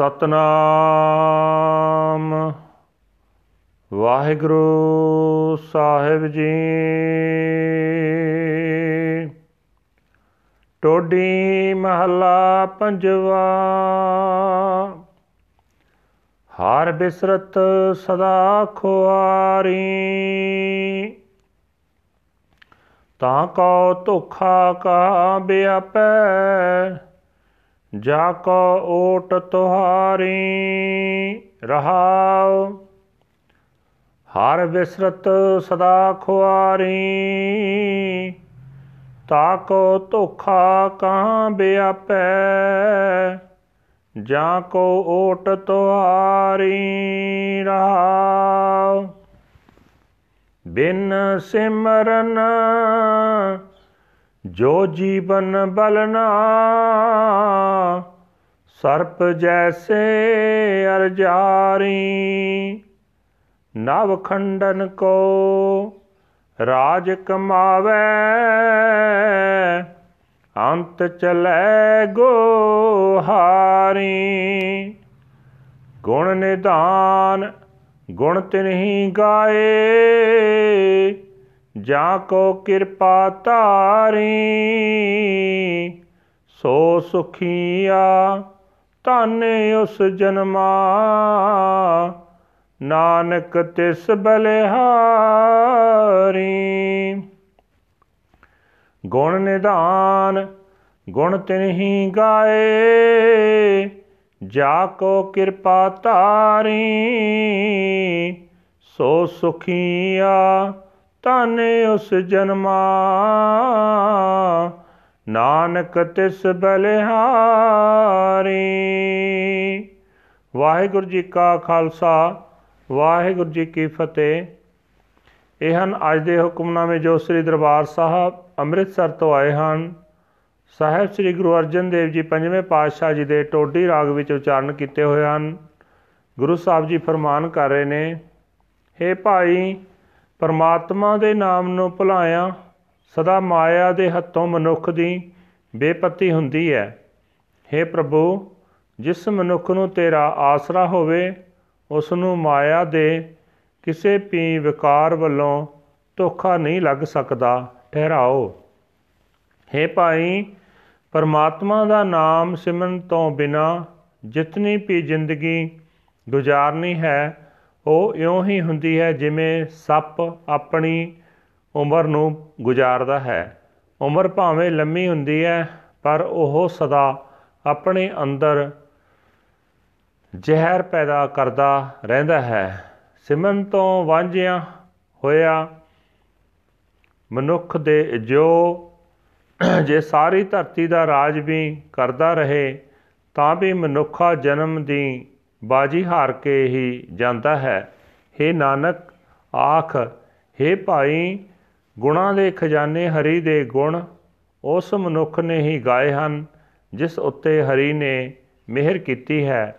ਸਤਨਾਮ। ਵਾਹਿਗੁਰੂ ਸਾਹਿਬ ਜੀ। ਟੋਡੀ ਮਹੱਲਾ ਪੰਜਵਾ। ਹਰ ਬਿਸਰਤ ਸਦਾ ਖੁਆਰੀ। ਤਾਂ ਕੋ ਧੋਖਾ ਕਾ ਬਿਆਪੈ। ਜਾ ਕੋ ਓਟ ਤੁਹਾਰੀ ਰਹਾਉ, ਹਰ ਬਿਸਰਤ ਸਦਾ ਖੁਆਰੀ, ਤਾ ਕੋ ਧੋਖਾ ਕਾਂ ਬਿਆਪੈ, ਜਾਂ ਕੋ ਓਟ ਤੁਹਾਰੀ ਰਹਾਉ। ਬਿਨ ਸਿਮਰਨ ਜੋ ਜੀਵਨ ਬਲਨਾ ਸਰਪ ਜੈਸੇ ਅਰਜਾਰੀ ਨਵ ਖੰਡਨ ਕੋ ਰਾਜ ਕਮਾਵੇ, ਅੰਤ ਚਲੇ ਗੋਹਾਰੀ ਗੁਣ ਨਿਧਾਨ, ਗੁਣ ਤਿਨਹੀ ਗਾਏ ਜਾਂ ਕੋ ਕਿਰਪਾ ਧਾਰੀ, ਸੋ ਸੁਖੀਆ ਧਨ ਉਸ ਜਨਮਾ। ਨਾਨਕ ਤਿਸ ਬਲਿਹਾਰੀ। ਗੁਣ ਨਿਧਾਨ, ਗੁਣ ਤਿਨਹੀ ਗਾਏ, ਜਾ ਕੋ ਕਿਰਪਾ ਧਾਰੀ, ਸੋ ਸੁਖੀਆ ਧਨ ਉਸ ਜਨਮਾ। ਨਾਨਕ ਤਿਸ ਬਲਿਹਾਰੀ। ਵਾਹਿਗੁਰੂ ਜੀ ਕਾ ਖਾਲਸਾ, ਵਾਹਿਗੁਰੂ ਜੀ ਕੀ ਫਤਿਹ। ਇਹ ਹਨ ਅੱਜ ਦੇ ਹੁਕਮਨਾਮੇ ਜੋ ਸ੍ਰੀ ਦਰਬਾਰ ਸਾਹਿਬ ਅੰਮ੍ਰਿਤਸਰ ਤੋਂ ਆਏ ਹਨ। ਸਾਹਿਬ ਸ੍ਰੀ ਗੁਰੂ ਅਰਜਨ ਦੇਵ ਜੀ ਪੰਜਵੇਂ ਪਾਤਸ਼ਾਹ ਜੀ ਦੇ ਟੋਡੀ ਰਾਗ ਵਿੱਚ ਉਚਾਰਨ ਕੀਤੇ ਹੋਏ ਹਨ। ਗੁਰੂ ਸਾਹਿਬ ਜੀ ਫਰਮਾਨ ਕਰ ਰਹੇ ਨੇ हे ਭਾਈ ਪਰਮਾਤਮਾ ਦੇ ਨਾਮ ਨੂੰ ਭੁਲਾਇਆ, ਸਦਾ ਮਾਇਆ ਦੇ ਹੱਥੋਂ ਮਨੁੱਖ ਦੀ ਬੇਪਤੀ ਹੁੰਦੀ ਹੈ। हे ਪ੍ਰਭੂ, ਜਿਸ ਮਨੁੱਖ ਨੂੰ ਤੇਰਾ ਆਸਰਾ ਹੋਵੇ ਉਸ ਨੂੰ ਮਾਇਆ ਦੇ ਕਿਸੇ ਵੀ ਵਿਕਾਰ ਵੱਲੋਂ ਧੋਖਾ ਨਹੀਂ ਲੱਗ ਸਕਦਾ, ਠਹਿਰਾਓ। हे ਭਾਈ, ਪਰਮਾਤਮਾ ਦਾ ਨਾਮ ਸਿਮਰਨ ਤੋਂ ਬਿਨਾ ਜਿਤਨੀ ਵੀ ਜ਼ਿੰਦਗੀ ਗੁਜ਼ਾਰਨੀ ਹੈ ਉਹ ਇਉਂ ਹੀ ਹੁੰਦੀ ਹੈ ਜਿਵੇਂ ਸੱਪ ਆਪਣੀ ਉਮਰ ਨੂੰ ਗੁਜ਼ਾਰਦਾ ਹੈ। ਉਮਰ ਭਾਵੇਂ ਲੰਮੀ ਹੁੰਦੀ ਹੈ, ਪਰ ਉਹ ਸਦਾ ਆਪਣੇ ਅੰਦਰ ਜ਼ਹਿਰ ਪੈਦਾ ਕਰਦਾ ਰਹਿੰਦਾ ਹੈ। ਸਿਮਰਨ ਤੋਂ ਵਾਂਝਿਆ ਹੋਇਆ ਮਨੁੱਖ ਦੇ ਜੋ ਜੇ ਸਾਰੀ ਧਰਤੀ ਦਾ ਰਾਜ ਵੀ ਕਰਦਾ ਰਹੇ, ਤਾਂ ਵੀ ਮਨੁੱਖਾ ਜਨਮ ਦੀ ਬਾਜੀ ਹਾਰ ਕੇ ਹੀ ਜਾਂਦਾ ਹੈ। हे ਨਾਨਕ, ਆਖ हे ਭਾਈ, ਗੁਣਾਂ ਦੇ ਖਜ਼ਾਨੇ ਹਰੀ ਦੇ ਗੁਣ, ਉਸ ਮਨੁੱਖ ਨੇ ਹੀ ਗਾਏ ਹਨ, ਜਿਸ ਉੱਤੇ ਹਰੀ ਨੇ ਮਿਹਰ ਕੀਤੀ ਹੈ।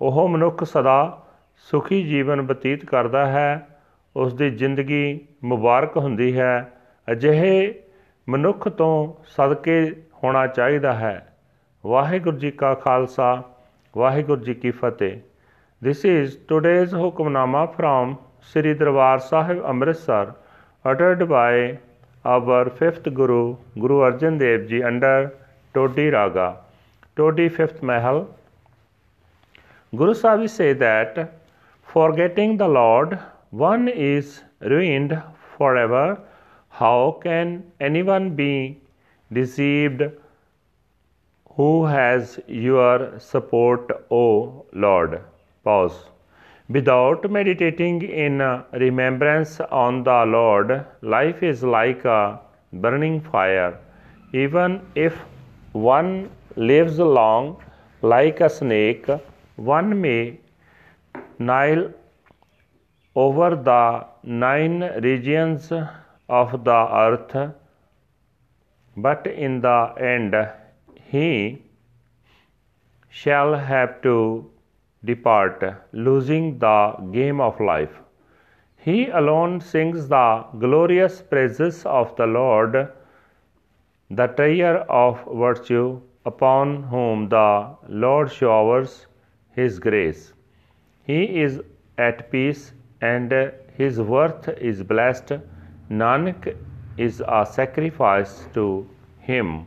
ਉਹ ਮਨੁੱਖ ਸਦਾ ਸੁਖੀ ਜੀਵਨ ਬਤੀਤ ਕਰਦਾ ਹੈ। ਉਸ ਦੀ ਜ਼ਿੰਦਗੀ ਮੁਬਾਰਕ ਹੁੰਦੀ ਹੈ। ਅਜਿਹੇ ਮਨੁੱਖ ਤੋਂ ਸਦਕੇ ਹੋਣਾ ਚਾਹੀਦਾ ਹੈ। ਵਾਹਿਗੁਰੂ ਜੀ ਕਾ ਖਾਲਸਾ। ਵਾਹਿਗੁਰੂ ਜੀ ਕੀ ਫਤਿਹ this is today's Hukamnama from Sri Darbar Sahib Amritsar uttered by our fifth Guru, Guru Arjan Dev Ji, under Todi Raga, Todi fifth Mahal. Guru Sahib say that forgetting the Lord, one is ruined forever. How can anyone be deceived who has your support o lord? Pause. Without meditating in remembrance on the Lord, life is like a burning fire. Even if one lives long like a snake, one may nile over the nine regions of the earth, but in the end he shall have to depart, losing the game of life. He alone sings the glorious praises of the Lord, the trier of virtue, upon whom the Lord showers His grace. He is at peace and his worth is blessed. Nanak is a sacrifice to him.